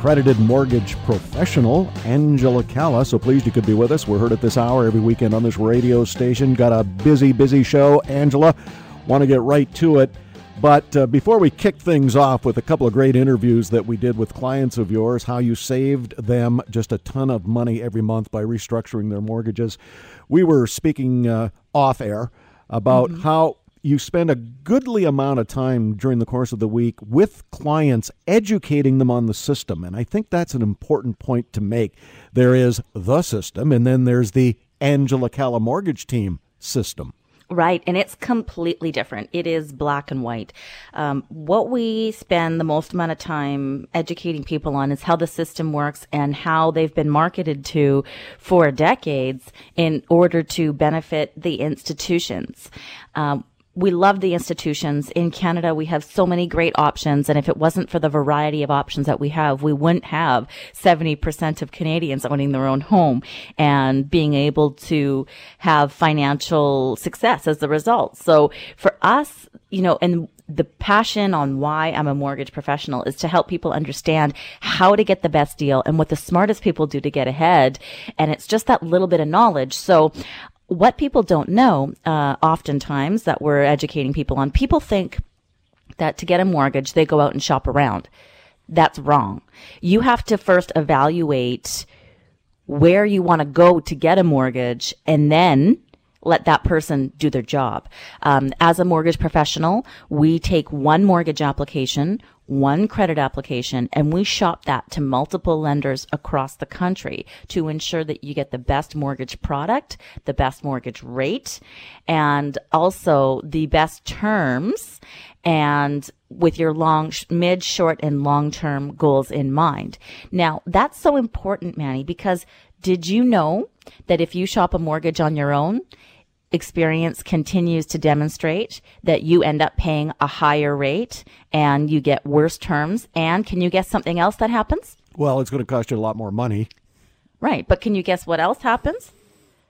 accredited mortgage professional, Angela Calla. So pleased you could be with us. We're heard at this hour every weekend on this radio station. Got a busy, busy show. Angela, want to get right to it. But uh, before we kick things off with a couple of great interviews that we did with clients of yours, how you saved them just a ton of money every month by restructuring their mortgages, we were speaking uh, off air about mm-hmm. how you spend a goodly amount of time during the course of the week with clients educating them on the system. And I think that's an important point to make. There is the system, and then there's the Angela Calla Mortgage Team system. Right, and it's completely different. It is black and white. Um, what we spend the most amount of time educating people on is how the system works and how they've been marketed to for decades in order to benefit the institutions. Um, we love the institutions. In Canada, we have so many great options. And if it wasn't for the variety of options that we have, we wouldn't have 70% of Canadians owning their own home and being able to have financial success as a result. So for us, you know, and the passion on why I'm a mortgage professional is to help people understand how to get the best deal and what the smartest people do to get ahead. And it's just that little bit of knowledge. So what people don't know, uh, oftentimes that we're educating people on, people think that to get a mortgage, they go out and shop around. That's wrong. You have to first evaluate where you want to go to get a mortgage and then let that person do their job. Um, as a mortgage professional, we take one mortgage application, one credit application and we shop that to multiple lenders across the country to ensure that you get the best mortgage product, the best mortgage rate, and also the best terms and with your long, mid, short, and long term goals in mind. Now, that's so important, Manny, because did you know that if you shop a mortgage on your own, experience continues to demonstrate that you end up paying a higher rate and you get worse terms. And can you guess something else that happens? Well, it's going to cost you a lot more money. Right. But can you guess what else happens?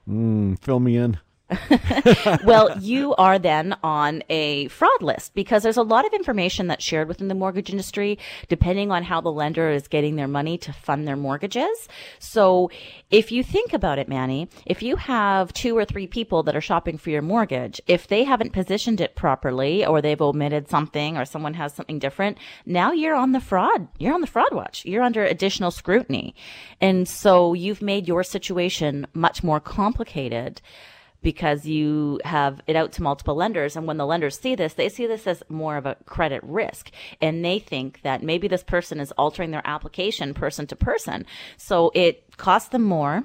Mm, fill me in. well, you are then on a fraud list because there's a lot of information that's shared within the mortgage industry, depending on how the lender is getting their money to fund their mortgages. So if you think about it, Manny, if you have two or three people that are shopping for your mortgage, if they haven't positioned it properly or they've omitted something or someone has something different, now you're on the fraud. You're on the fraud watch. You're under additional scrutiny. And so you've made your situation much more complicated because you have it out to multiple lenders. And when the lenders see this, they see this as more of a credit risk. And they think that maybe this person is altering their application person to person. So it costs them more.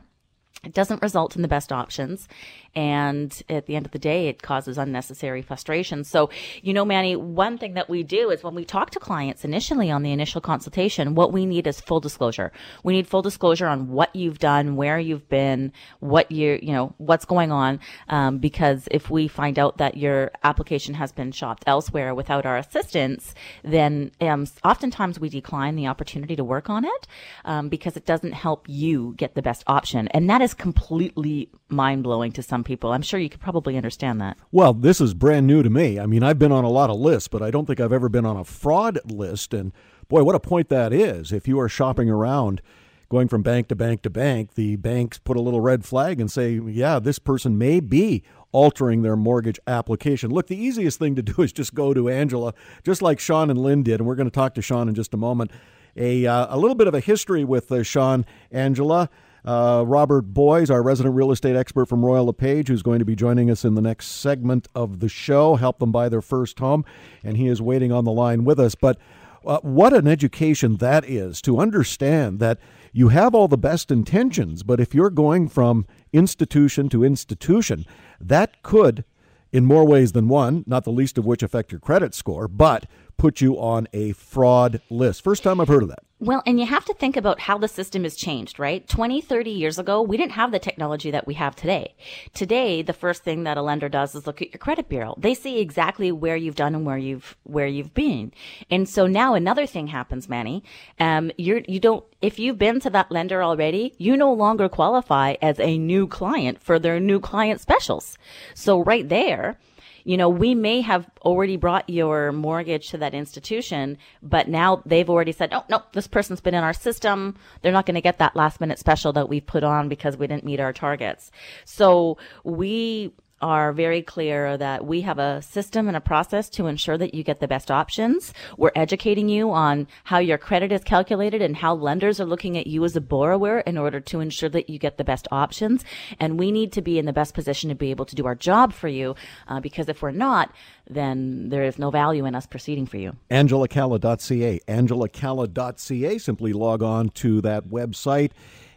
It doesn't result in the best options. And at the end of the day, it causes unnecessary frustration. So, you know, Manny, one thing that we do is when we talk to clients initially on the initial consultation, what we need is full disclosure. We need full disclosure on what you've done, where you've been, what you, you know, what's going on. Um, because if we find out that your application has been shopped elsewhere without our assistance, then um, oftentimes we decline the opportunity to work on it um, because it doesn't help you get the best option. And that is completely mind blowing to some people. I'm sure you could probably understand that. Well, this is brand new to me. I mean, I've been on a lot of lists, but I don't think I've ever been on a fraud list. And boy, what a point that is. If you are shopping around, going from bank to bank to bank, the banks put a little red flag and say, yeah, this person may be altering their mortgage application. Look, the easiest thing to do is just go to Angela, just like Sean and Lynn did. And we're going to talk to Sean in just a moment. A, uh, a little bit of a history with uh, Sean, Angela. Uh, Robert Boies, our resident real estate expert from Royal LePage, who's going to be joining us in the next segment of the show, help them buy their first home, and he is waiting on the line with us. But uh, what an education that is to understand that you have all the best intentions, but if you're going from institution to institution, that could, in more ways than one, not the least of which affect your credit score, but put you on a fraud list. First time I've heard of that. Well, and you have to think about how the system has changed, right? 20, 30 years ago, we didn't have the technology that we have today. Today, the first thing that a lender does is look at your credit bureau. They see exactly where you've done and where you've, where you've been. And so now another thing happens, Manny. Um, you're, you don't, if you've been to that lender already, you no longer qualify as a new client for their new client specials. So right there, you know, we may have already brought your mortgage to that institution, but now they've already said, oh, no, this person's been in our system. They're not going to get that last minute special that we've put on because we didn't meet our targets. So we are very clear that we have a system and a process to ensure that you get the best options. We're educating you on how your credit is calculated and how lenders are looking at you as a borrower in order to ensure that you get the best options. And we need to be in the best position to be able to do our job for you, uh, because if we're not, then there is no value in us proceeding for you. AngelaCalla.ca. AngelaCalla.ca. Simply log on to that website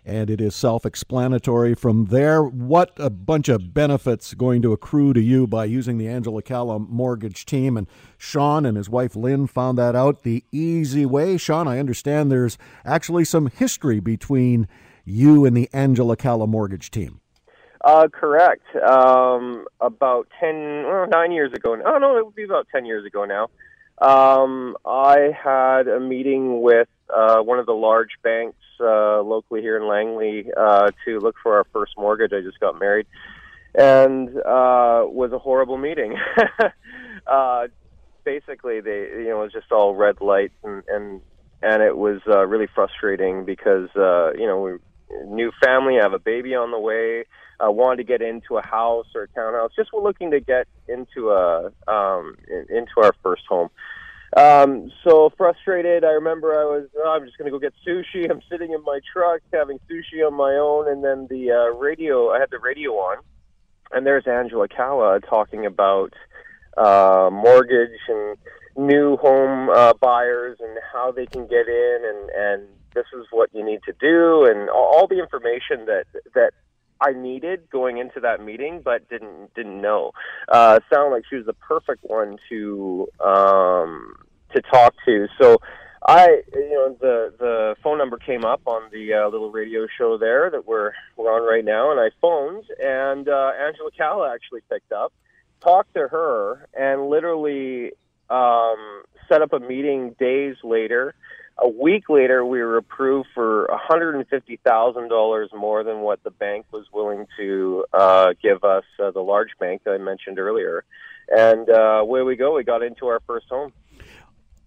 and it is self explanatory from there. What a bunch of benefits going to accrue to you by using the Angela Calla mortgage team. And Sean and his wife Lynn found that out the easy way. Sean, I understand there's actually some history between you and the Angela Calla mortgage team. Uh, correct. Um, about 10, well, nine years ago. Oh, no, it would be about 10 years ago now. Um, I had a meeting with uh, one of the large banks uh, locally here in Langley uh, to look for our first mortgage. I just got married, and uh, was a horrible meeting. uh, basically, they you know it was just all red lights, and and and it was uh, really frustrating because uh, you know we new family, I have a baby on the way. I wanted to get into a house or a townhouse. Just we're looking to get into a um, into our first home. Um, so frustrated. I remember I was, oh, I'm just going to go get sushi. I'm sitting in my truck having sushi on my own, and then the uh, radio. I had the radio on, and there's Angela Calla talking about uh, mortgage and new home uh, buyers and how they can get in, and and this is what you need to do, and all the information that that I needed going into that meeting, but didn't didn't know. Uh, sounded like she was the perfect one to um, to talk to. So I, you know, the the phone number came up on the uh, little radio show there that we're we're on right now, and I phoned, and uh, Angela Calla actually picked up, talked to her, and literally um, set up a meeting days later a week later, we were approved for $150,000 more than what the bank was willing to uh, give us, uh, the large bank that I mentioned earlier. And uh, where we go, we got into our first home.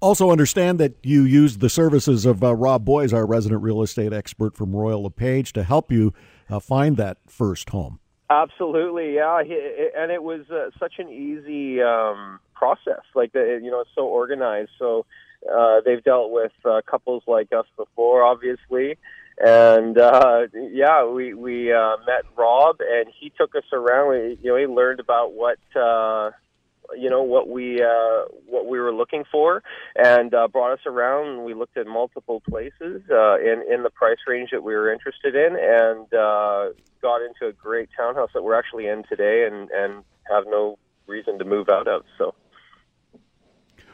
Also, understand that you used the services of uh, Rob Boies, our resident real estate expert from Royal LePage, to help you uh, find that first home. Absolutely, yeah, and it was uh, such an easy um, process. Like the, you know, it's so organized. So uh, they've dealt with uh, couples like us before, obviously. And uh, yeah, we we uh, met Rob, and he took us around. We, you know, he learned about what uh, you know what we uh, what we were looking for, and uh, brought us around. We looked at multiple places uh, in in the price range that we were interested in, and uh, got into a great townhouse that we're actually in today, and and have no reason to move out of. So.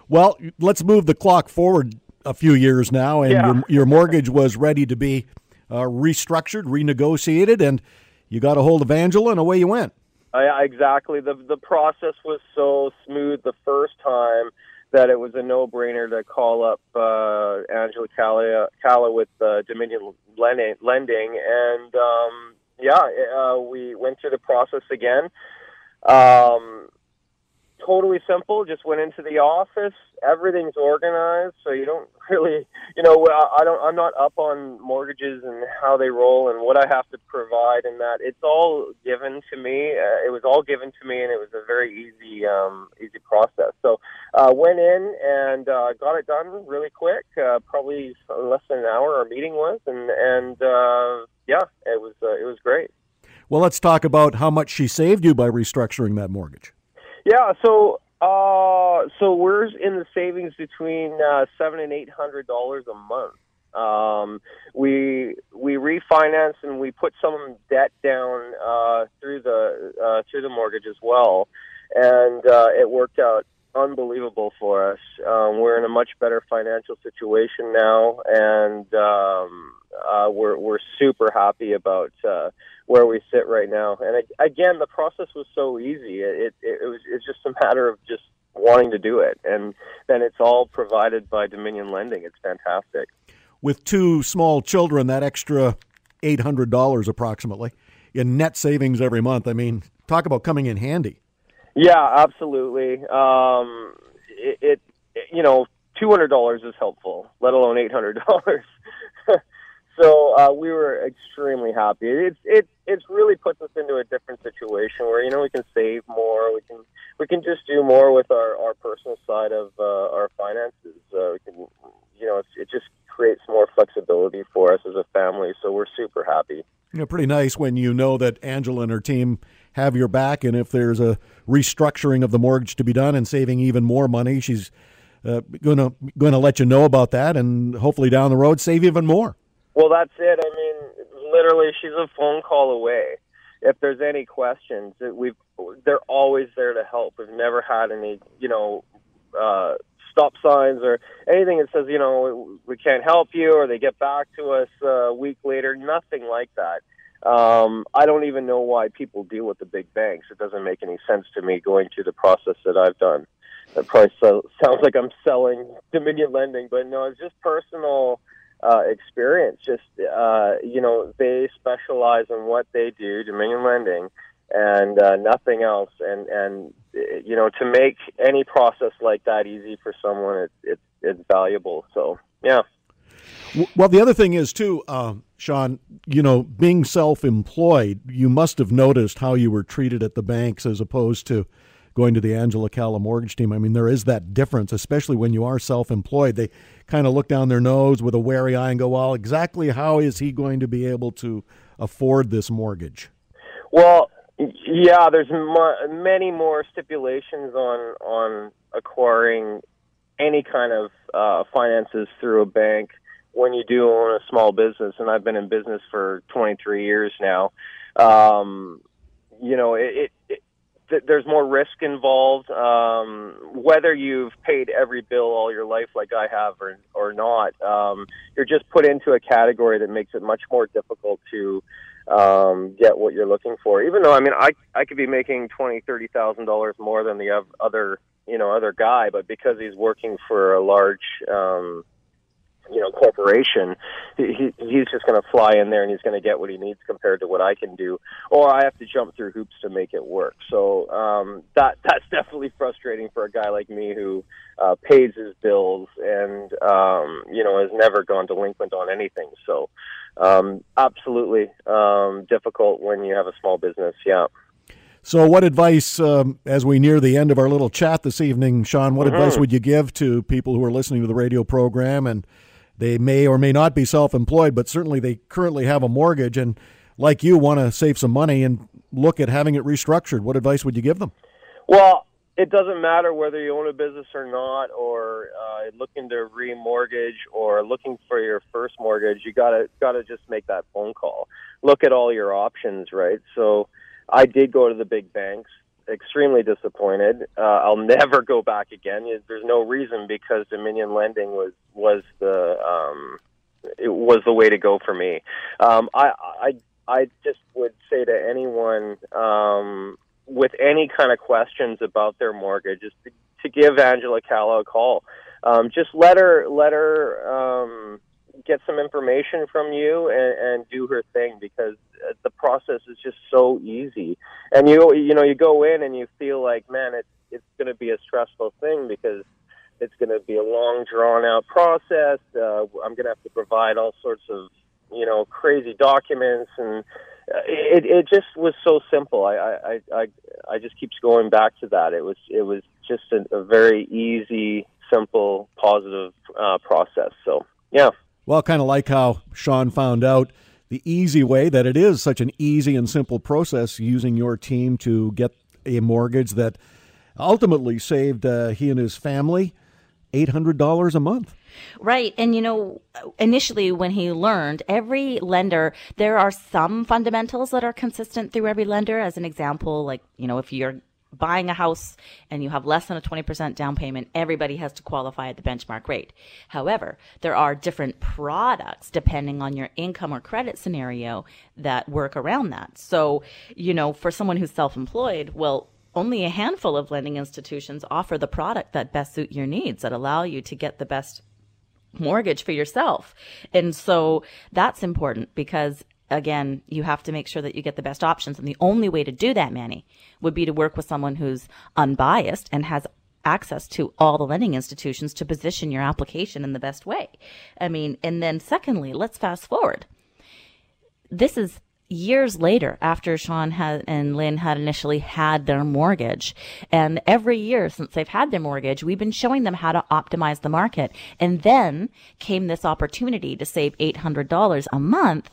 Well, let's move the clock forward a few years now, and yeah. your, your mortgage was ready to be uh, restructured, renegotiated, and you got a hold of Angela, and away you went. Uh, exactly. The the process was so smooth the first time that it was a no brainer to call up uh, Angela Calla, Calla with uh, Dominion Lending, and um, yeah, uh, we went through the process again. Um, totally simple. Just went into the office. Everything's organized, so you don't really, you know, I don't. I'm not up on mortgages and how they roll and what I have to provide and that. It's all given to me. Uh, it was all given to me, and it was a very easy, um, easy process. So uh, went in and uh, got it done really quick. Uh, probably less than an hour. Our meeting was, and and uh, yeah, it was uh, it was great. Well, let's talk about how much she saved you by restructuring that mortgage. Yeah, so uh, so we're in the savings between uh, seven and eight hundred dollars a month. Um, we we refinanced and we put some debt down uh, through the uh, through the mortgage as well, and uh, it worked out unbelievable for us. Um, we're in a much better financial situation now, and um, uh, we're we're super happy about uh, where we sit right now. And again, the process was so easy. It, it, it was it's just a matter of just wanting to do it, and then it's all provided by Dominion Lending. It's fantastic. With two small children, that extra eight hundred dollars approximately in net savings every month. I mean, talk about coming in handy. Yeah, absolutely. Um, it, it, you know, two hundred dollars is helpful, let alone eight hundred dollars. so uh, we were extremely happy. It's it it's really puts us into a different situation where you know we can save more, we can we can just do more with our our personal side of uh, our finances. Uh, we can, you know, it just creates more flexibility for us as a family. So we're super happy. You know, pretty nice when you know that Angela and her team have your back, and if there's a restructuring of the mortgage to be done and saving even more money, she's going to going to let you know about that, and hopefully down the road save even more. Well, that's it. I mean, literally, she's a phone call away. If there's any questions, we've they're always there to help. We've never had any, you know, uh, stop signs or anything that says, you know, we can't help you, or they get back to us uh, a week later. Nothing like that. Um, I don't even know why people deal with the big banks. It doesn't make any sense to me going through the process that I've done. That probably so, sounds like I'm selling Dominion Lending, but no, it's just personal uh, experience. Just uh, you know, they specialize in what they do, Dominion Lending, and uh, nothing else. And and you know, to make any process like that easy for someone, it, it it's valuable. So yeah. Well, the other thing is too, uh, Sean. You know, being self-employed, you must have noticed how you were treated at the banks as opposed to going to the Angela Calla mortgage team. I mean, there is that difference, especially when you are self-employed. They kind of look down their nose with a wary eye and go, "Well, exactly how is he going to be able to afford this mortgage?" Well, yeah, there's many more stipulations on on acquiring any kind of uh, finances through a bank when you do own a small business, and I've been in business for 23 years now. Um, you know, it, it, it there's more risk involved. Um, whether you've paid every bill all your life, like I have, or or not, um, you're just put into a category that makes it much more difficult to um, get what you're looking for. Even though, I mean, I I could be making twenty, thirty thousand dollars more than the other you know other guy, but because he's working for a large um, you know corporation he he's just going to fly in there and he's going to get what he needs compared to what I can do or I have to jump through hoops to make it work. So um that that's definitely frustrating for a guy like me who uh pays his bills and um you know has never gone delinquent on anything. So um absolutely um difficult when you have a small business. Yeah. So, what advice, um, as we near the end of our little chat this evening, Sean, what mm-hmm. advice would you give to people who are listening to the radio program and they may or may not be self employed, but certainly they currently have a mortgage and, like you, want to save some money and look at having it restructured. What advice would you give them? Well, it doesn't matter whether you own a business or not, or uh, looking to remortgage or looking for your first mortgage. You gotta gotta just make that phone call. Look at all your options, right? So, I did go to the big banks extremely disappointed. Uh, I'll never go back again. There's no reason because Dominion Lending was was the um, it was the way to go for me. Um, I I I just would say to anyone um, with any kind of questions about their mortgage is to, to give Angela Calla a call. Um, just let her let her um, get some information from you and, and do her thing because uh, the process is just so easy. And you you know you go in and you feel like man it's it's going to be a stressful thing because it's going to be a long drawn out process. Uh, I'm going to have to provide all sorts of you know crazy documents and uh, it it just was so simple. I I I I just keeps going back to that. It was it was just a, a very easy, simple, positive uh, process. So yeah. Well, kind of like how Sean found out the easy way that it is such an easy and simple process using your team to get a mortgage that ultimately saved uh, he and his family $800 a month. Right. And, you know, initially when he learned, every lender, there are some fundamentals that are consistent through every lender. As an example, like, you know, if you're buying a house and you have less than a 20% down payment, everybody has to qualify at the benchmark rate. However, there are different products depending on your income or credit scenario that work around that. So, you know, for someone who's self employed, well, only a handful of lending institutions offer the product that best suit your needs that allow you to get the best mortgage for yourself. And so that's important because again, you have to make sure that you get the best options. And the only way to do that, Manny, would be to work with someone who's unbiased and has access to all the lending institutions to position your application in the best way. I mean, and then secondly, let's fast forward. This is years later after Sean had, and Lynn had initially had their mortgage. And every year since they've had their mortgage, we've been showing them how to optimize the market. And then came this opportunity to save $800 a month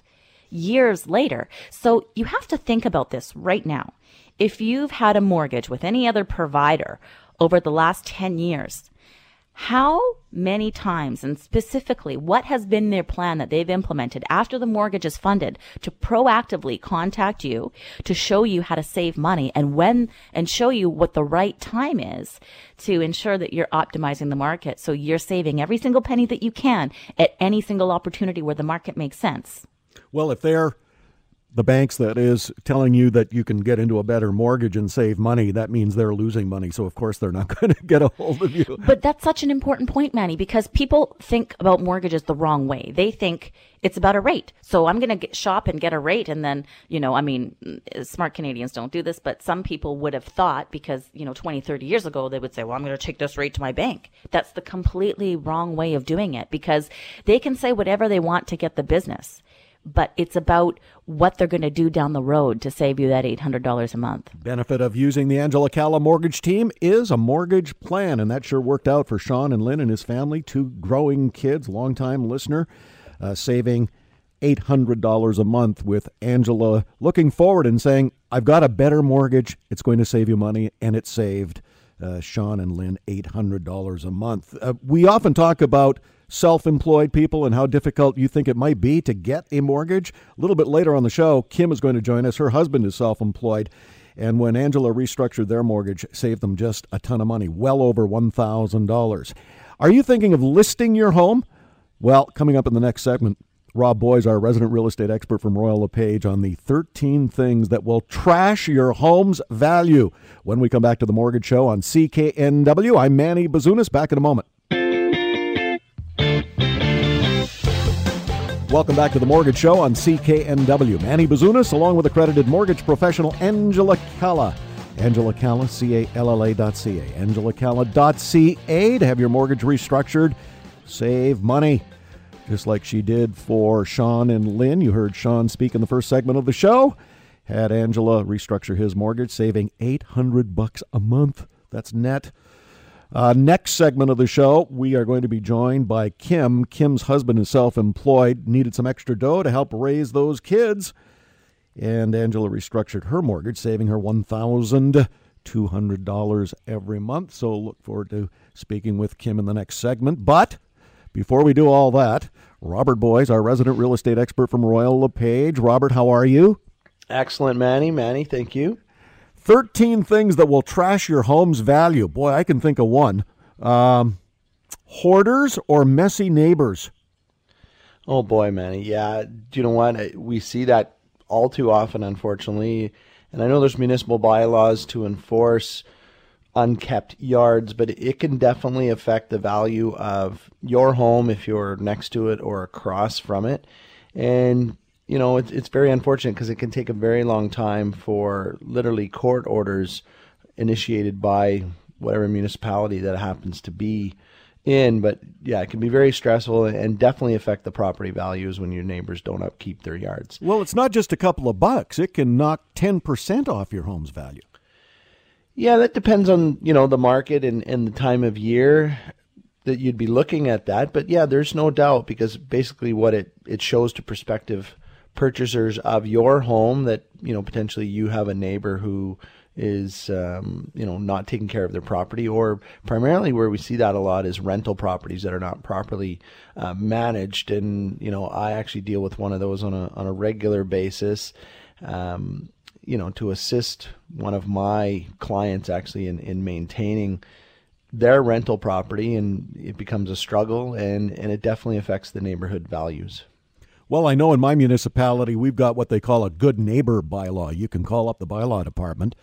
years later. So you have to think about this right now. If you've had a mortgage with any other provider over the last 10 years, how many times and specifically what has been their plan that they've implemented after the mortgage is funded to proactively contact you to show you how to save money and when and show you what the right time is to ensure that you're optimizing the market so you're saving every single penny that you can at any single opportunity where the market makes sense. Well, if they're the banks that is telling you that you can get into a better mortgage and save money, that means they're losing money. So of course they're not going to get a hold of you. But that's such an important point, Manny, because people think about mortgages the wrong way. They think it's about a rate. So I'm going to shop and get a rate. And then, you know, I mean, mm, smart Canadians don't do this, but some people would have thought because, you know, 20, 30 years ago, they would say, well, I'm going to take this rate to my bank. That's the completely wrong way of doing it because they can say whatever they want to get the business but it's about what they're going to do down the road to save you that $800 a month. Benefit of using the Angela Calla mortgage team is a mortgage plan, and that sure worked out for Sean and Lynn and his family, two growing kids, longtime listener, uh, saving $800 a month with Angela looking forward and saying, I've got a better mortgage. It's going to save you money, and it saved uh, Sean and Lynn $800 a month. Uh, we often talk about self employed people and how difficult you think it might be to get a mortgage. A little bit later on the show, Kim is going to join us. Her husband is self employed. And when Angela restructured their mortgage, saved them just a ton of money, well over $1,000. Are you thinking of listing your home? Well, coming up in the next segment, Rob Boies, our resident real estate expert from Royal LePage, on the 13 things that will trash your home's value. When we come back to the Mortgage Show on CKNW, I'm Manny Bazunas. Back in a moment. Welcome back to the Mortgage Show on CKNW. Manny Bazunas, along with accredited mortgage professional Angela Calla. Angela Calla, C-A-L-L-A dot C-A. Angela Calla dot C-A to have your mortgage restructured. Save money. Just like she did for Sean and Lynn. You heard Sean speak in the first segment of the show. Had Angela restructure his mortgage, saving 800 bucks a month. That's net. Uh, next segment of the show, we are going to be joined by Kim. Kim's husband is self employed, needed some extra dough to help raise those kids. And Angela restructured her mortgage, saving her $1,200 every month. So look forward to speaking with Kim in the next segment. But before we do all that, Robert Boies, our resident real estate expert from Royal LePage. Robert, how are you? Excellent, Manny. Manny, thank you. 13 things that will trash your home's value. Boy, I can think of one. Um, hoarders or messy neighbors? Oh, boy, Manny. Yeah. Do you know what? We see that all too often, unfortunately. And I know there's municipal bylaws to enforce unkept yards, but it can definitely affect the value of your home if you're next to it or across from it. And you know, it's it's very unfortunate because it can take a very long time for literally court orders initiated by whatever municipality that happens to be in. But yeah, it can be very stressful and definitely affect the property values when your neighbors don't upkeep their yards. Well, it's not just a couple of bucks; it can knock ten percent off your home's value. Yeah, that depends on you know the market and, and the time of year that you'd be looking at that. But yeah, there's no doubt because basically what it, it shows to prospective purchasers of your home that you know potentially you have a neighbor who is um, you know not taking care of their property or primarily where we see that a lot is rental properties that are not properly uh, managed and you know I actually deal with one of those on a on a regular basis um, you know, to assist one of my clients actually in, in maintaining their rental property and it becomes a struggle and, and it definitely affects the neighborhood values. Well, I know in my municipality we've got what they call a good neighbor bylaw. You can call up the bylaw department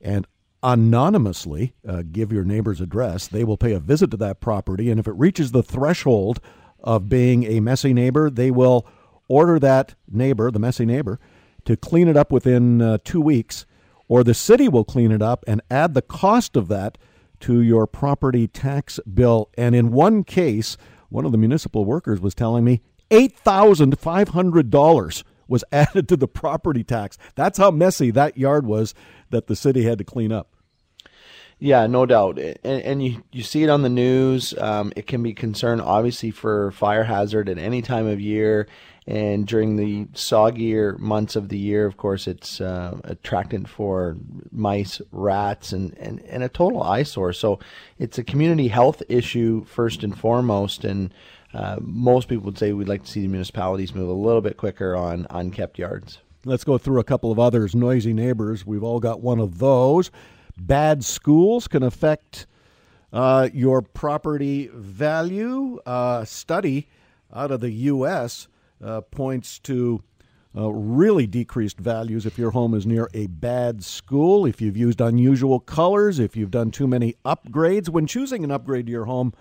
and anonymously uh, give your neighbor's address. They will pay a visit to that property, and if it reaches the threshold of being a messy neighbor, they will order that neighbor, the messy neighbor, to clean it up within uh, two weeks, or the city will clean it up and add the cost of that to your property tax bill. And in one case, one of the municipal workers was telling me $8,500 was added to the property tax. That's how messy that yard was that the city had to clean up. Yeah, no doubt, and, and you you see it on the news. Um, it can be concern, obviously, for fire hazard at any time of year, and during the soggier months of the year, of course, it's uh, attractant for mice, rats, and, and, and a total eyesore. So it's a community health issue first and foremost, and uh, most people would say we'd like to see the municipalities move a little bit quicker on unkept yards. Let's go through a couple of others. Noisy neighbors. We've all got one of those. Bad schools can affect uh, your property value. Uh, study out of the U.S. Uh, points to uh, really decreased values if your home is near a bad school, if you've used unusual colors, if you've done too many upgrades. When choosing an upgrade to your home,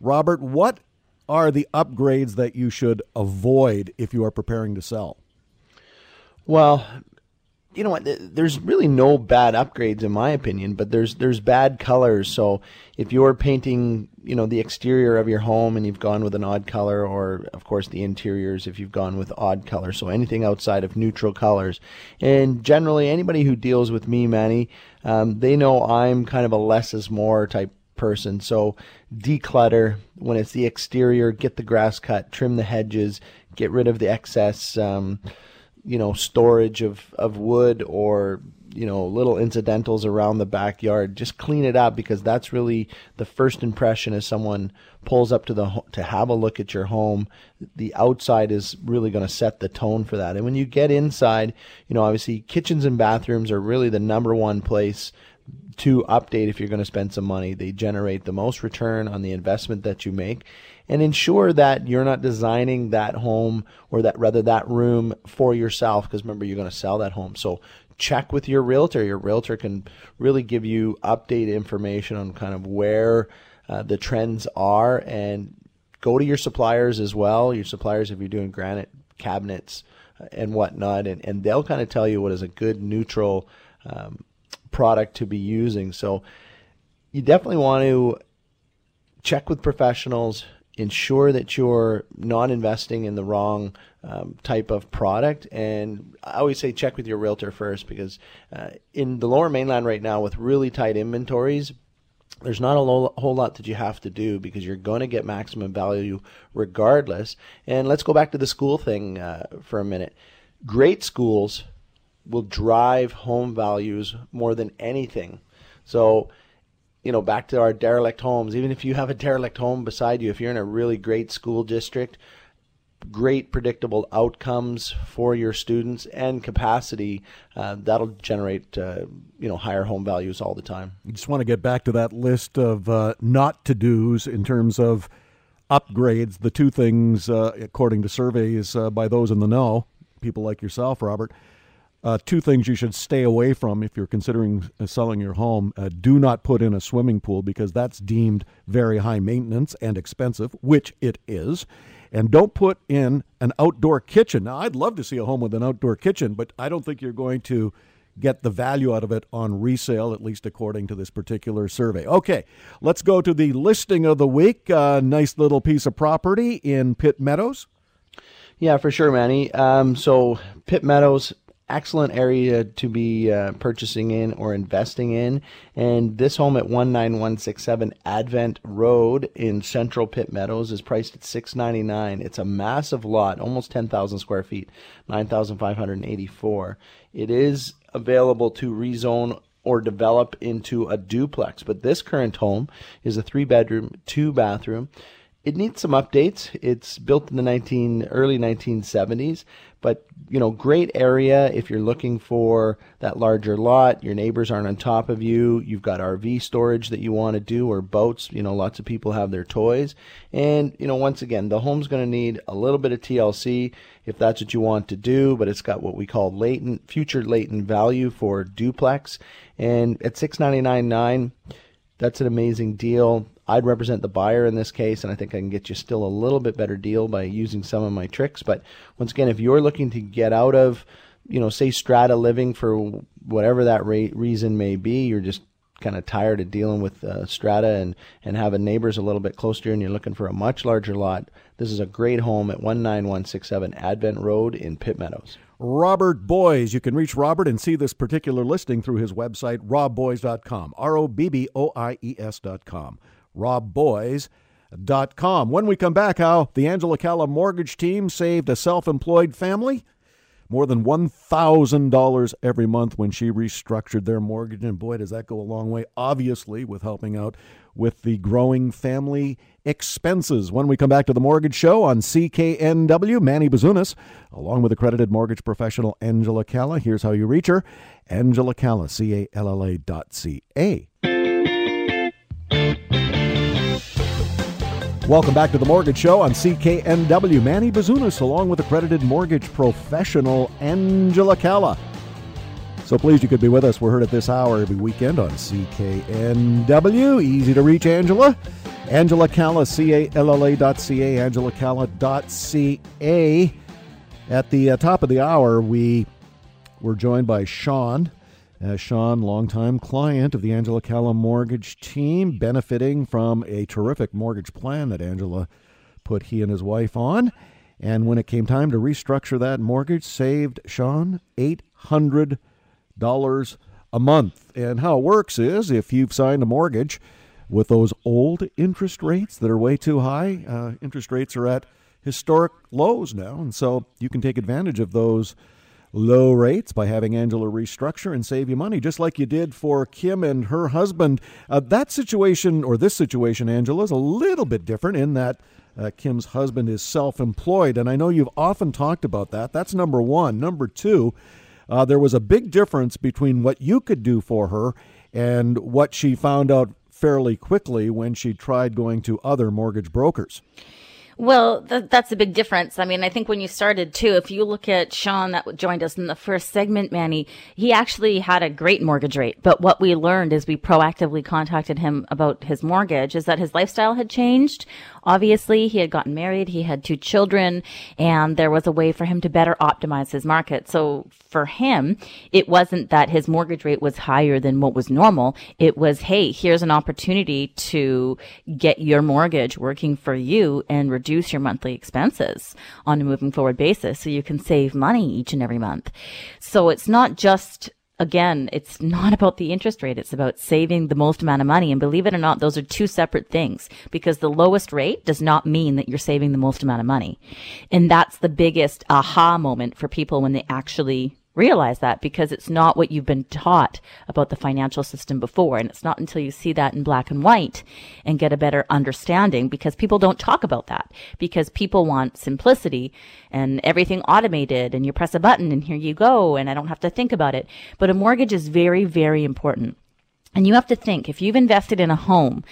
Robert, what are the upgrades that you should avoid if you are preparing to sell? Well, you know what? There's really no bad upgrades in my opinion, but there's there's bad colors. So if you're painting, you know, the exterior of your home and you've gone with an odd color, or of course the interiors if you've gone with odd colors. So anything outside of neutral colors. And generally, anybody who deals with me, Manny, um, they know I'm kind of a less is more type person. So declutter when it's the exterior, get the grass cut, trim the hedges, get rid of the excess. Um, you know storage of of wood or you know little incidentals around the backyard just clean it up because that's really the first impression as someone pulls up to the to have a look at your home the outside is really going to set the tone for that and when you get inside you know obviously kitchens and bathrooms are really the number one place to update if you're going to spend some money. They generate the most return on the investment that you make and ensure that you're not designing that home or that rather that room for yourself because remember you're going to sell that home. So check with your realtor. Your realtor can really give you update information on kind of where uh, the trends are and go to your suppliers as well. Your suppliers if you're doing granite cabinets uh, and whatnot and, and they'll kind of tell you what is a good neutral um, product to be using so you definitely want to check with professionals ensure that you're not investing in the wrong um, type of product. And I always say check with your realtor first because uh, in the lower mainland right now, with really tight inventories, there's not a whole lot that you have to do because you're going to get maximum value regardless. And let's go back to the school thing uh, for a minute. Great schools will drive home values more than anything. So, you know, back to our derelict homes, even if you have a derelict home beside you, if you're in a really great school district, great predictable outcomes for your students and capacity, uh, that'll generate, uh, you know, higher home values all the time. I just want to get back to that list of uh, not to dos in terms of upgrades. The two things, uh, according to surveys uh, by those in the know, people like yourself, Robert, uh, two things you should stay away from if you're considering uh, selling your home. Uh, do not put in a swimming pool because that's deemed very high maintenance and expensive, which it is. And don't put in an outdoor kitchen. Now, I'd love to see a home with an outdoor kitchen, but I don't think you're going to get the value out of it on resale, at least according to this particular survey. Okay, let's go to the listing of the week. Uh, nice little piece of property in Pitt Meadows. Yeah, for sure, Manny. Um, so Pitt Meadows excellent area to be uh, purchasing in or investing in. And this home at 19167 Advent Road in Central Pitt Meadows is priced at 699. It's a massive lot, almost 10,000 square feet, 9,584. It is available to rezone or develop into a duplex, but this current home is a three bedroom, two bathroom it needs some updates. It's built in the 19 early 1970s, but you know, great area if you're looking for that larger lot. Your neighbors aren't on top of you. You've got RV storage that you want to do or boats. You know, lots of people have their toys. And, you know, once again, the home's going to need a little bit of TLC if that's what you want to do, but it's got what we call latent future latent value for duplex. And at 699.9, that's an amazing deal. I'd represent the buyer in this case, and I think I can get you still a little bit better deal by using some of my tricks. But once again, if you're looking to get out of, you know, say strata living for whatever that re- reason may be, you're just kind of tired of dealing with uh, strata and, and having neighbors a little bit closer and you're looking for a much larger lot, this is a great home at 19167 Advent Road in Pitt Meadows. Robert Boies. You can reach Robert and see this particular listing through his website, robboies.com. R O B B O I E S.com robboies.com. When we come back, how the Angela Calla mortgage team saved a self employed family more than $1,000 every month when she restructured their mortgage. And boy, does that go a long way, obviously, with helping out with the growing family expenses. When we come back to the Mortgage Show on CKNW, Manny Bazunas, along with accredited mortgage professional Angela Calla. Here's how you reach her Angela Calla, C A L L A dot C A. Welcome back to the Mortgage Show on CKNW. Manny Bazunas, along with accredited mortgage professional Angela Calla. So pleased you could be with us. We're heard at this hour every weekend on CKNW. Easy to reach Angela. Angela Calla, C-A-L-L-A dot C-A, Angela Calla dot C-A. At the uh, top of the hour, we were joined by Sean uh, Sean, longtime client of the Angela Calla mortgage team, benefiting from a terrific mortgage plan that Angela put he and his wife on. And when it came time to restructure that mortgage, saved Sean $800 a month. And how it works is if you've signed a mortgage with those old interest rates that are way too high, uh, interest rates are at historic lows now. And so you can take advantage of those low rates by having Angela restructure and save you money, just like you did for Kim and her husband. Uh, that situation, or this situation, Angela, is a little bit different in that uh, Kim's husband is self employed. And I know you've often talked about that. That's number one. Number two, uh, there was a big difference between what you could do for her and what she found out fairly quickly when she tried going to other mortgage brokers. Well, th- that's a big difference. I mean, I think when you started too, if you look at Sean that joined us in the first segment, Manny, he actually had a great mortgage rate. But what we learned as we proactively contacted him about his mortgage is that his lifestyle had changed. Obviously, he had gotten married, he had two children, and there was a way for him to better optimize his market. So for him, it wasn't that his mortgage rate was higher than what was normal. It was, hey, here's an opportunity to get your mortgage working for you and reduce your monthly expenses on a moving forward basis so you can save money each and every month. So it's not just again, it's not about the interest rate. It's about saving the most amount of money. And believe it or not, those are two separate things because the lowest rate does not mean that you're saving the most amount of money. And that's the biggest aha moment for people when they actually realize that because it's not what you've been taught about the financial system before. And it's not until you see that in black and white and get a better understanding because people don't talk about that because people want simplicity and everything automated and you press a button and here you go and I don't have to think about it. But a mortgage is very, very important. And you have to think if you've invested in a home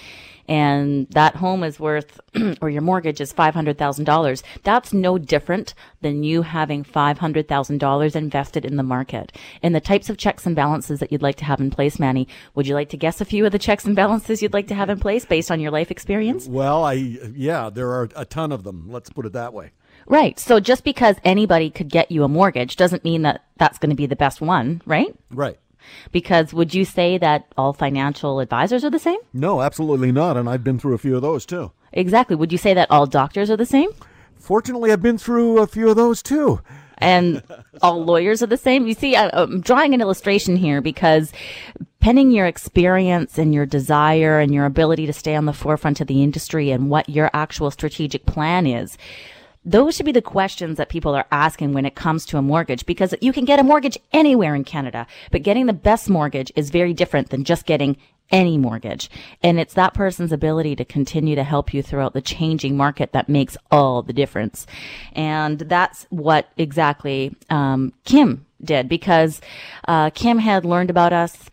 and that home is worth, or your mortgage is $500,000, that's no different than you having $500,000 invested in the market. And the types of checks and balances that you'd like to have in place, Manny, would you like to guess a few of the checks and balances you'd like to have in place based on your life experience? Well, I, yeah, there are a ton of them. Let's put it that way. Right. So just because anybody could get you a mortgage doesn't mean that that's going to be the best one, right? Right. Because would you say that all financial advisors are the same? No, absolutely not. And I've been through a few of those too. Exactly. Would you say that all doctors are the same? Fortunately, I've been through a few of those too. And all lawyers are the same. You see, I'm drawing an illustration here because penning your experience and your desire and your ability to stay on the forefront of the industry and what your actual strategic plan is Those should be the questions that people are asking when it comes to a mortgage because you can get a mortgage anywhere in Canada, but getting the best mortgage is very different than just getting any mortgage. And it's that person's ability to continue to help you throughout the changing market that makes all the difference. And that's what exactly um, Kim did because uh, Kim had learned about us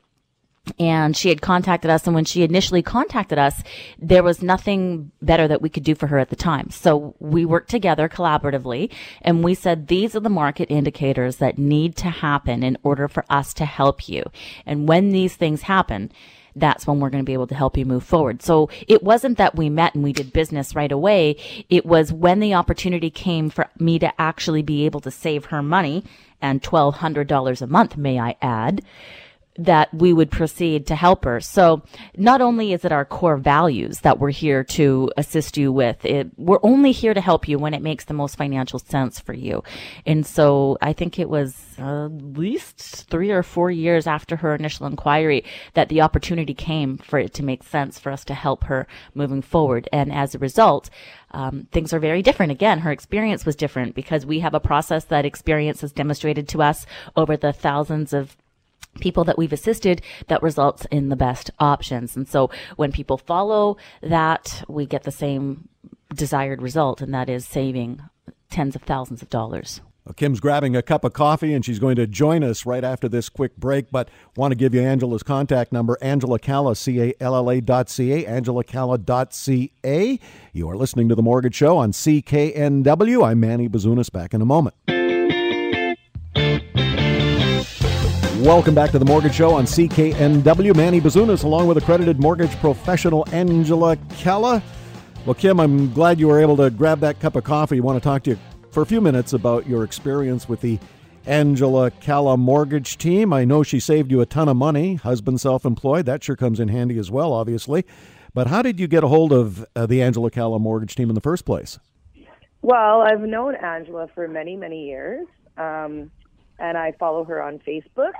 and she had contacted us and when she initially contacted us there was nothing better that we could do for her at the time so we worked together collaboratively and we said these are the market indicators that need to happen in order for us to help you and when these things happen that's when we're going to be able to help you move forward. So it wasn't that we met and we did business right away. It was when the opportunity came for me to actually be able to save her money and $1,200 a month, may I add that we would proceed to help her. So not only is it our core values that we're here to assist you with, it, we're only here to help you when it makes the most financial sense for you. And so I think it was at least three or four years after her initial inquiry that the opportunity came for it to make sense for us to help her moving forward. And as a result, um, things are very different. Again, her experience was different because we have a process that experience has demonstrated to us over the thousands of people that we've assisted that results in the best options. And so when people follow that, we get the same desired result, and that is saving tens of thousands of dollars. Kim's grabbing a cup of coffee and she's going to join us right after this quick break. But want to give you Angela's contact number, Angela Calla, C A L L A dot C A, Angela Calla dot C A. You are listening to The Mortgage Show on CKNW. I'm Manny Bazunas. Back in a moment. Welcome back to the Mortgage Show on CKNW. Manny Bazunas, along with accredited mortgage professional Angela Calla. Well, Kim, I'm glad you were able to grab that cup of coffee. I want to talk to you for a few minutes about your experience with the Angela Calla mortgage team. I know she saved you a ton of money, husband self employed. That sure comes in handy as well, obviously. But how did you get a hold of uh, the Angela Calla mortgage team in the first place? Well, I've known Angela for many, many years. Um, and I follow her on Facebook.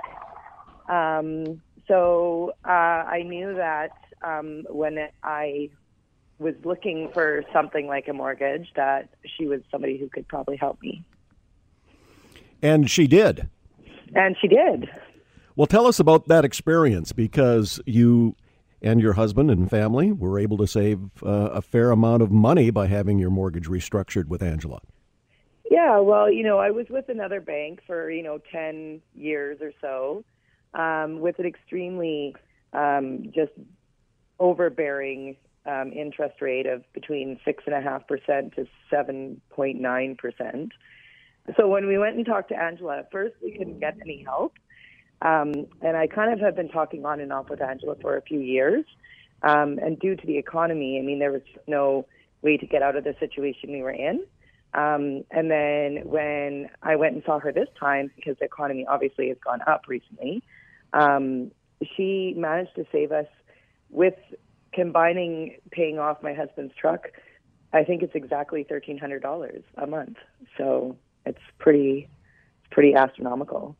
Um, so uh, I knew that um, when I was looking for something like a mortgage, that she was somebody who could probably help me. And she did. And she did. Well, tell us about that experience because you and your husband and family were able to save uh, a fair amount of money by having your mortgage restructured with Angela. Yeah, well, you know, I was with another bank for, you know, 10 years or so um, with an extremely um, just overbearing um, interest rate of between 6.5% to 7.9%. So when we went and talked to Angela, at first we couldn't get any help. Um, and I kind of have been talking on and off with Angela for a few years. Um, and due to the economy, I mean, there was no way to get out of the situation we were in. Um, and then when I went and saw her this time, because the economy obviously has gone up recently, um, she managed to save us with combining paying off my husband's truck. I think it's exactly thirteen hundred dollars a month. So it's pretty, pretty astronomical.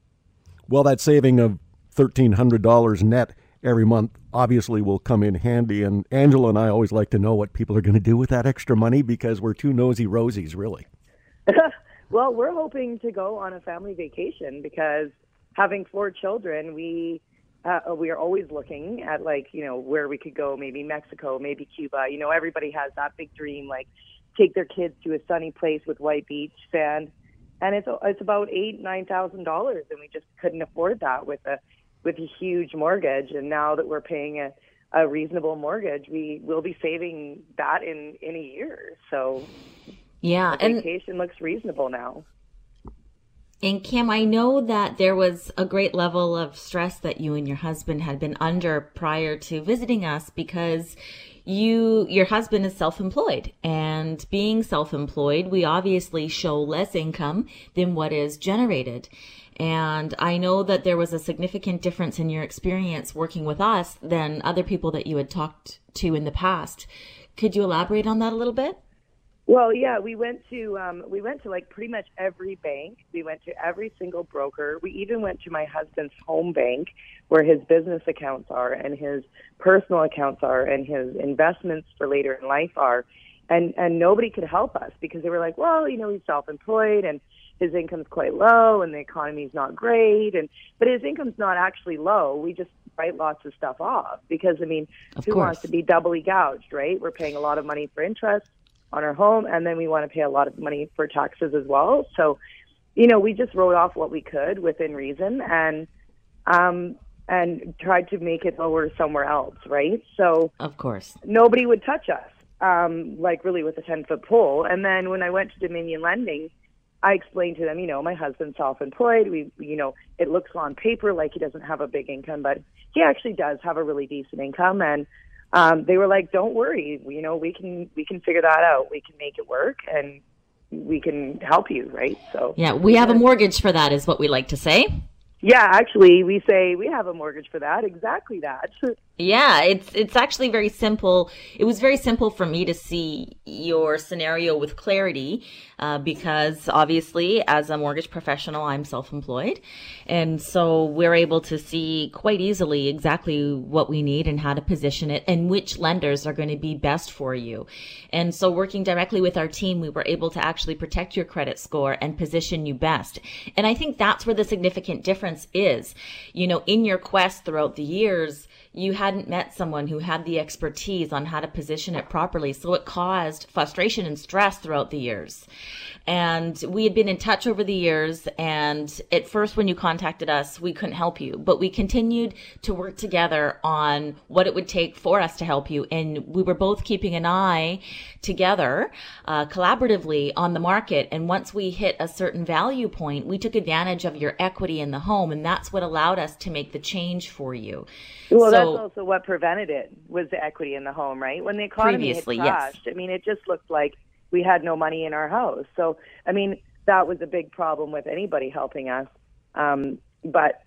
Well, that saving of thirteen hundred dollars net every month obviously will come in handy. And Angela and I always like to know what people are going to do with that extra money because we're two nosy rosies, really. well, we're hoping to go on a family vacation because having four children, we uh, we are always looking at like you know where we could go, maybe Mexico, maybe Cuba. You know, everybody has that big dream, like take their kids to a sunny place with white beach sand, and it's it's about eight nine thousand dollars, and we just couldn't afford that with a with a huge mortgage. And now that we're paying a, a reasonable mortgage, we will be saving that in in a year. So yeah, the vacation and, looks reasonable now. And Kim, I know that there was a great level of stress that you and your husband had been under prior to visiting us because you your husband is self-employed and being self-employed we obviously show less income than what is generated and I know that there was a significant difference in your experience working with us than other people that you had talked to in the past. Could you elaborate on that a little bit? Well, yeah, we went to um, we went to like pretty much every bank. We went to every single broker. We even went to my husband's home bank, where his business accounts are and his personal accounts are and his investments for later in life are. and and nobody could help us because they were like, well, you know, he's self-employed and his income's quite low and the economy's not great and but his income's not actually low. We just write lots of stuff off because I mean, Of who course. wants to be doubly gouged, right? We're paying a lot of money for interest on our home and then we want to pay a lot of money for taxes as well. So, you know, we just wrote off what we could within reason and um and tried to make it lower somewhere else, right? So Of course. nobody would touch us, um, like really with a 10 foot pole. And then when I went to Dominion Lending, I explained to them, you know, my husband's self employed. We, you know, it looks on paper like he doesn't have a big income, but he actually does have a really decent income. And um, they were like, don't worry, you know, we can, we can figure that out. We can make it work and we can help you, right? So, Yeah, we have a mortgage for that, is what we like to say. yeah, actually, we say we have a mortgage for that. Exactly that. Yeah, it's it's actually very simple. It was very simple for me to see your scenario with clarity, uh, because obviously, as a mortgage professional, I'm self-employed, and so we're able to see quite easily exactly what we need and how to position it, and which lenders are going to be best for you. And so, working directly with our team, we were able to actually protect your credit score and position you best. And I think that's where the significant difference is. You know, in your quest throughout the years you hadn't met someone who had the expertise on how to position it properly. So it caused frustration and stress throughout the years. And we had been in touch over the years. And at first, when you contacted us, we couldn't help you, but we continued to work together on what it would take for us to help you. And we were both keeping an eye together, uh, collaboratively on the market. And once we hit a certain value point, we took advantage of your equity in the home. And that's what allowed us to make the change for you. Well, So- that's also what prevented it was the equity in the home, right? When the economy had Previously, yes. crashed, I mean, it just looked like we had no money in our house. So, I mean, that was a big problem with anybody helping us. Um, but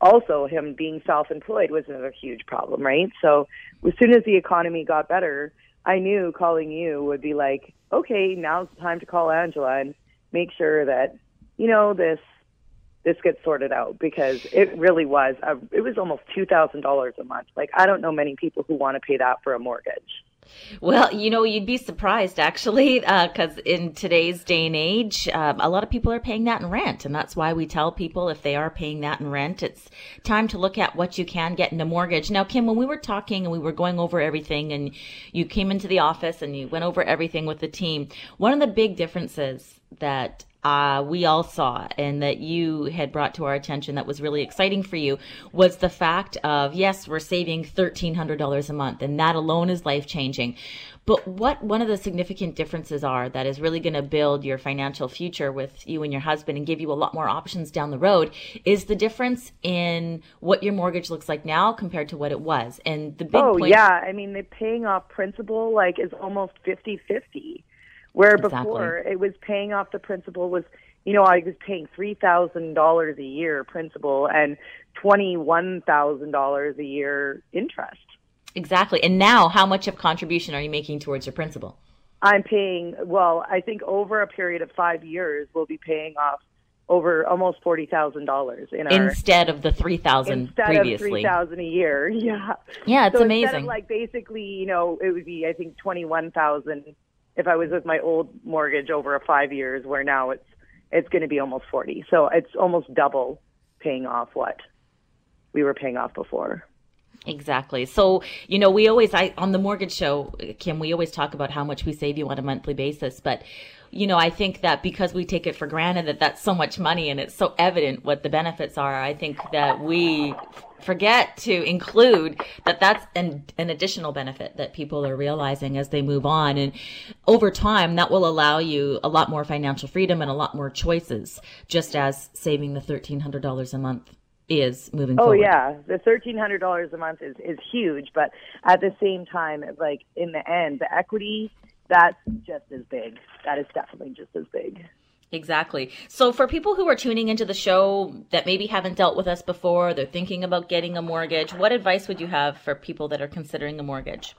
also, him being self-employed was another huge problem, right? So, as soon as the economy got better, I knew calling you would be like, okay, now's the time to call Angela and make sure that you know this this gets sorted out because it really was a, it was almost two thousand dollars a month. Like I don't know many people who want to pay that for a mortgage. Well, you know, you'd be surprised actually, because in today's day and age, um, a lot of people are paying that in rent. And that's why we tell people if they are paying that in rent, it's time to look at what you can get in a mortgage. Now, Kim, when we were talking and we were going over everything, and you came into the office and you went over everything with the team, one of the big differences that uh, we all saw and that you had brought to our attention that was really exciting for you was the fact of yes, we're saving $1,300 a month, and that alone is life changing. But what one of the significant differences are that is really going to build your financial future with you and your husband and give you a lot more options down the road is the difference in what your mortgage looks like now compared to what it was. And the big oh point yeah, I mean the paying off principal like is almost fifty fifty, where Exactly. before it was paying off the principal was you know I was paying three thousand dollars a year principal and twenty one thousand dollars a year interest. exactly. And now, how much of contribution are you making towards your principal? I'm paying well, I think over a period of five years we'll be paying off over almost forty thousand dollars in our Instead of the three thousand instead previously. of three thousand a year. Yeah. Yeah, it's so amazing. like basically, you know, it would be I think twenty one thousand if I was with my old mortgage over a five years, where now it's it's going to be almost forty. So it's almost double paying off what we were paying off before. Exactly. So, you know, we always, I, on the mortgage show, Kim, we always talk about how much we save you on a monthly basis. But, you know, I think that because we take it for granted that that's so much money and it's so evident what the benefits are, I think that we forget to include that that's an, an additional benefit that people are realizing as they move on. And over time, that will allow you a lot more financial freedom and a lot more choices, just as saving the $1,300 a month is moving Oh forward. yeah, the thirteen hundred dollars a month is is huge, but at the same time, like in the end, the equity that's just as big. That is definitely just as big. Exactly. So for people who are tuning into the show that maybe haven't dealt with us before, they're thinking about getting a mortgage, what advice would you have for people that are considering a mortgage?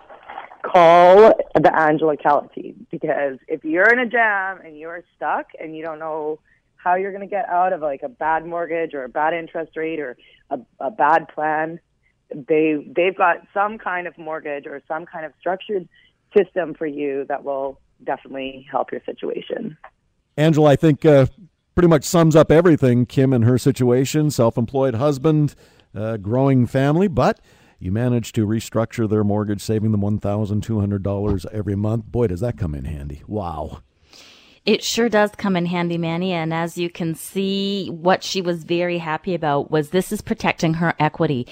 Call the Angela Calla team because if you're in a jam and you're stuck and you don't know how you're going to get out of like a bad mortgage or a bad interest rate or a, a bad plan, they they've got some kind of mortgage or some kind of structured system for you that will definitely help your situation. Angela, I think uh, pretty much sums up everything. Kim and her situation: self-employed husband, uh, growing family, but you managed to restructure their mortgage, saving them one thousand two hundred dollars every month. Boy, does that come in handy! Wow. It sure does come in handy, Manny. And as you can see, what she was very happy about was this is protecting her equity.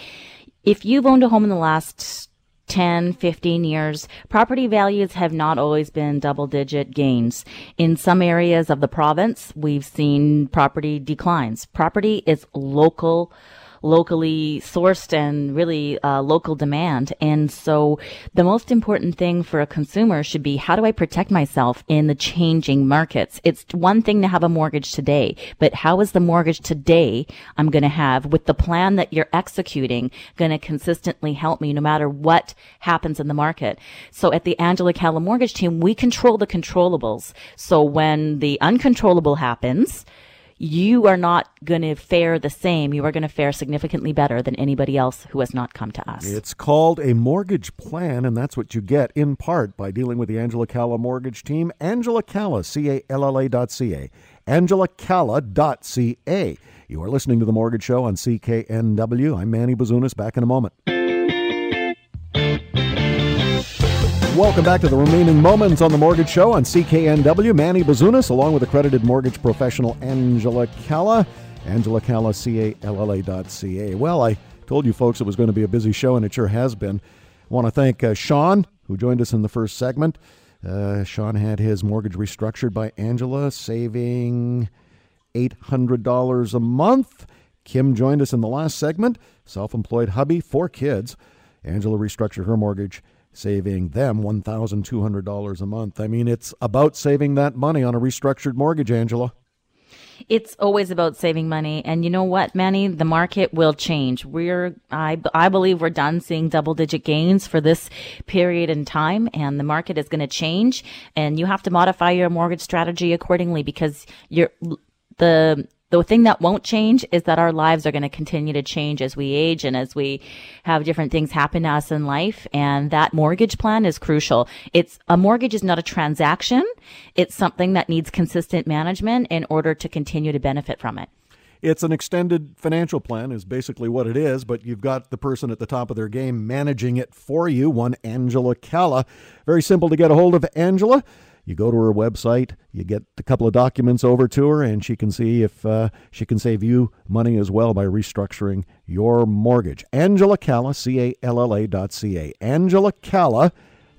If you've owned a home in the last 10, 15 years, property values have not always been double digit gains. In some areas of the province, we've seen property declines. Property is local locally sourced and really uh, local demand. And so the most important thing for a consumer should be how do I protect myself in the changing markets? It's one thing to have a mortgage today, but how is the mortgage today I'm going to have with the plan that you're executing going to consistently help me no matter what happens in the market? So at the Angela Calla mortgage team, we control the controllables. So when the uncontrollable happens, you are not going to fare the same. You are going to fare significantly better than anybody else who has not come to us. It's called a mortgage plan, and that's what you get in part by dealing with the Angela Calla mortgage team. Angela Calla, C A L L A dot C A. AngelaCalla dot C A. You are listening to The Mortgage Show on CKNW. I'm Manny Bazunas. Back in a moment. Welcome back to the remaining moments on the Mortgage Show on CKNW. Manny Bazunas, along with accredited mortgage professional Angela Calla. Angela Calla, C-A-L-L-A dot C-A. Well, I told you folks it was going to be a busy show, and it sure has been. I want to thank uh, Sean, who joined us in the first segment. Uh, Sean had his mortgage restructured by Angela, saving $800 a month. Kim joined us in the last segment. Self employed hubby, four kids. Angela restructured her mortgage saving them $1,200 a month. I mean, it's about saving that money on a restructured mortgage, Angela. It's always about saving money. And you know what, Manny? The market will change. We're, I, I believe we're done seeing double digit gains for this period in time and the market is going to change and you have to modify your mortgage strategy accordingly because you're, the the thing that won't change is that our lives are going to continue to change as we age and as we have different things happen to us in life. And that mortgage plan is crucial. It's a mortgage is not a transaction. It's something that needs consistent management in order to continue to benefit from it. It's an extended financial plan, is basically what it is, but you've got the person at the top of their game managing it for you, one Angela Calla. Very simple to get a hold of Angela. You go to her website, you get a couple of documents over to her, and she can see if uh, she can save you money as well by restructuring your mortgage. Angela Calla, C A L L A dot C A. Angela Calla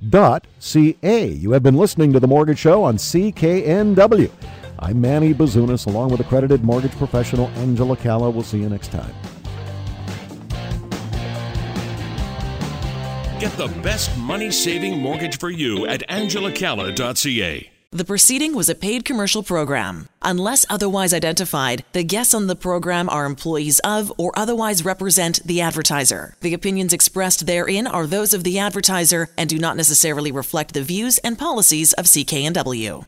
dot C A. You have been listening to The Mortgage Show on CKNW. I'm Manny Bazunas, along with accredited mortgage professional Angela Calla. We'll see you next time. Get the best money saving mortgage for you at angelacalla.ca. The proceeding was a paid commercial program. Unless otherwise identified, the guests on the program are employees of or otherwise represent the advertiser. The opinions expressed therein are those of the advertiser and do not necessarily reflect the views and policies of CKNW.